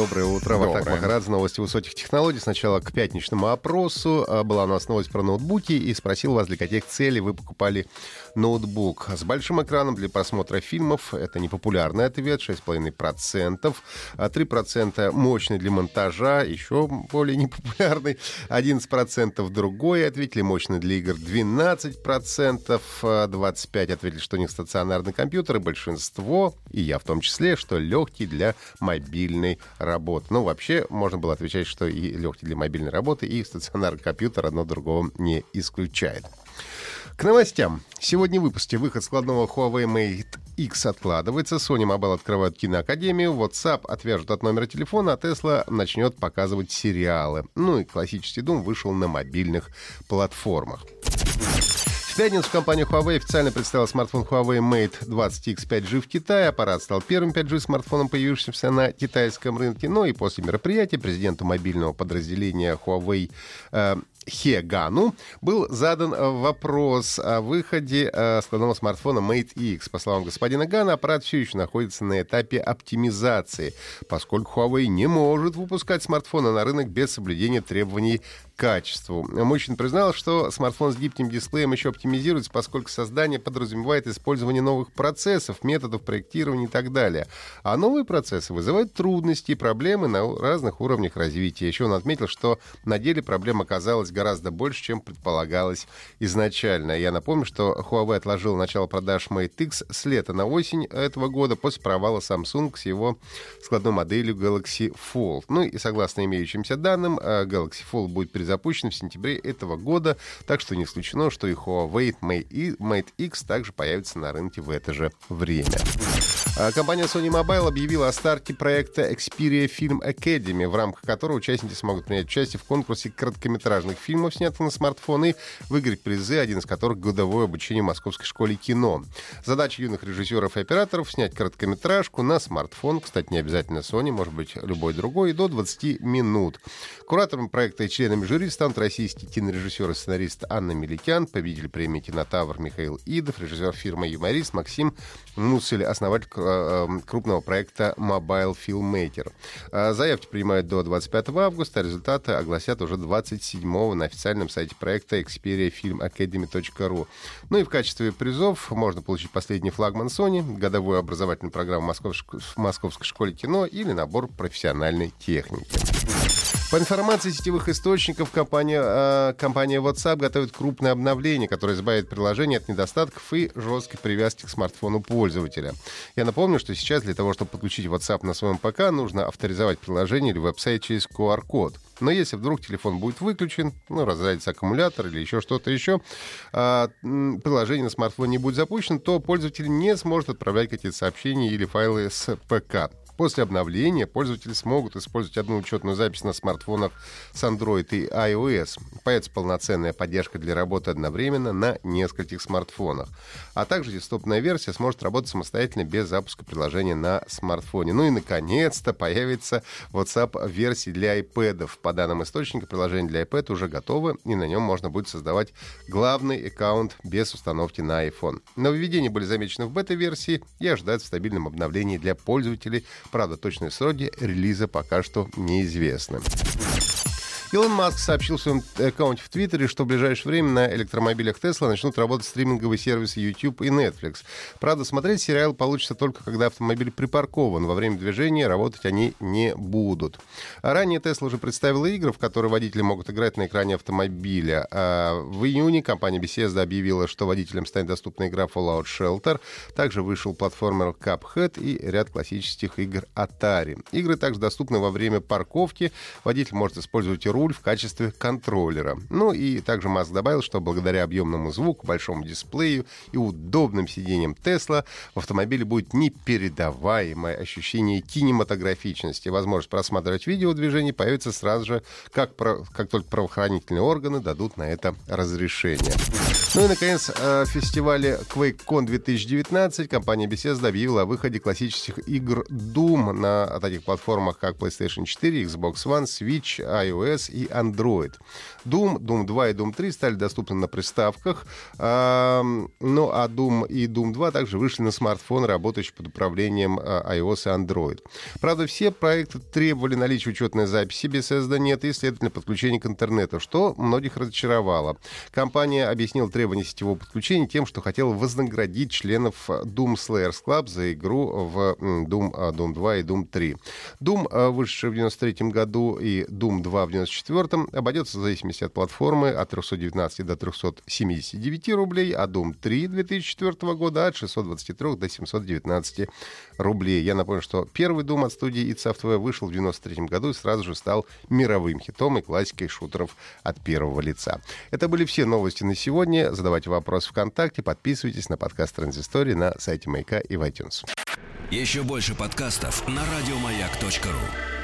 Доброе утро. Ватак Махарадзе, новости высоких технологий. Сначала к пятничному опросу. А, была у нас новость про ноутбуки и спросил вас, для каких целей вы покупали ноутбук. С большим экраном для просмотра фильмов. Это непопулярный ответ, 6,5%. 3% а, мощный для монтажа, еще более непопулярный. 11% другой ответили, мощный для игр 12%. 25% ответили, что у них стационарный компьютер. И большинство, и я в том числе, что легкий для мобильной работы. Ну, вообще, можно было отвечать, что и легкий для мобильной работы, и стационарный компьютер одно другого не исключает. К новостям. Сегодня в выпуске выход складного Huawei Mate X откладывается, Sony Mobile открывают киноакадемию, WhatsApp отвяжут от номера телефона, а Tesla начнет показывать сериалы. Ну и классический дом вышел на мобильных платформах. В пятницу компания Huawei официально представила смартфон Huawei Mate 20X 5G в Китае. Аппарат стал первым 5G смартфоном, появившимся на китайском рынке. Но ну и после мероприятия президенту мобильного подразделения Huawei э, Хегану был задан э, вопрос о выходе э, складного смартфона Mate X. По словам господина Гана, аппарат все еще находится на этапе оптимизации, поскольку Huawei не может выпускать смартфоны на рынок без соблюдения требований качеству. Мужчина признал, что смартфон с гибким дисплеем еще оптимизируется, поскольку создание подразумевает использование новых процессов, методов проектирования и так далее. А новые процессы вызывают трудности и проблемы на разных уровнях развития. Еще он отметил, что на деле проблем оказалось гораздо больше, чем предполагалось изначально. Я напомню, что Huawei отложил начало продаж Mate X с лета на осень этого года после провала Samsung с его складной моделью Galaxy Fold. Ну и согласно имеющимся данным, э, Galaxy Fold будет перезапущен в сентябре этого года, так что не исключено, что и Huawei Mate X также появится на рынке в это же время. А компания Sony Mobile объявила о старте проекта Xperia Film Academy, в рамках которого участники смогут принять участие в конкурсе короткометражных фильмов, снятых на смартфоны, выиграть призы, один из которых — годовое обучение в Московской школе кино. Задача юных режиссеров и операторов — снять короткометражку на смартфон, кстати, не обязательно Sony, может быть, любой другой, до 20 минут. Куратором проекта и членами жюри станут российский кинорежиссер и сценарист Анна Меликян, победитель премии «Кинотавр» Михаил Идов, режиссер фирмы «Юморист» Максим Мусель, основатель крупного проекта Mobile Filmmaker. Э, заявки принимают до 25 августа, а результаты огласят уже 27 на официальном сайте проекта experiafilmacademy.ru. Ну и в качестве призов можно получить последний флагман Sony, годовую образовательную программу в Московской школе кино или набор профессиональной техники. По информации сетевых источников, компания, э, компания WhatsApp готовит крупное обновление, которое избавит приложение от недостатков и жесткой привязки к смартфону пользователя. Я напомню, что сейчас для того, чтобы подключить WhatsApp на своем ПК, нужно авторизовать приложение или веб-сайт через QR-код. Но если вдруг телефон будет выключен, ну, разрядится аккумулятор или еще что-то еще, а, приложение на смартфоне не будет запущено, то пользователь не сможет отправлять какие-то сообщения или файлы с ПК. После обновления пользователи смогут использовать одну учетную запись на смартфонах с Android и iOS. Появится полноценная поддержка для работы одновременно на нескольких смартфонах. А также десктопная версия сможет работать самостоятельно без запуска приложения на смартфоне. Ну и, наконец-то, появится WhatsApp-версии для iPad. По данным источника, приложение для iPad уже готово, и на нем можно будет создавать главный аккаунт без установки на iPhone. Нововведения были замечены в бета-версии и ожидаются в стабильном обновлении для пользователей Правда, точные сроки релиза пока что неизвестны. Илон Маск сообщил в своем аккаунте в Твиттере, что в ближайшее время на электромобилях Tesla начнут работать стриминговые сервисы YouTube и Netflix. Правда, смотреть сериал получится только когда автомобиль припаркован. Во время движения работать они не будут. Ранее Tesla уже представила игры, в которые водители могут играть на экране автомобиля. А в июне компания Bethesda объявила, что водителям станет доступна игра Fallout Shelter. Также вышел платформер Cuphead и ряд классических игр Atari. Игры также доступны во время парковки. Водитель может использовать руль руль в качестве контроллера. Ну и также Маск добавил, что благодаря объемному звуку, большому дисплею и удобным сиденьям Тесла в автомобиле будет непередаваемое ощущение кинематографичности. Возможность просматривать видео движений появится сразу же, как, про, как только правоохранительные органы дадут на это разрешение. Ну и, наконец, в фестивале QuakeCon 2019 компания Bethesda объявила о выходе классических игр Doom на таких платформах, как PlayStation 4, Xbox One, Switch, iOS и Android. Doom, Doom 2 и Doom 3 стали доступны на приставках, а, ну а Doom и Doom 2 также вышли на смартфон, работающий под управлением а, iOS и Android. Правда, все проекты требовали наличия учетной записи, Bethesda нет, и, следовательно, подключения к интернету, что многих разочаровало. Компания объяснила требования сетевого подключения тем, что хотела вознаградить членов Doom Slayers Club за игру в Doom, а, Doom 2 и Doom 3. Doom, вышедший в 93 году, и Doom 2 в 94 обойдется в зависимости от платформы от 319 до 379 рублей, а Doom 3 2004 года от 623 до 719 рублей. Я напомню, что первый Doom от студии id Software вышел в 93 году и сразу же стал мировым хитом и классикой шутеров от первого лица. Это были все новости на сегодня. Задавайте вопросы ВКонтакте, подписывайтесь на подкаст Транзистории на сайте Маяка и в iTunes. Еще больше подкастов на радиомаяк.ру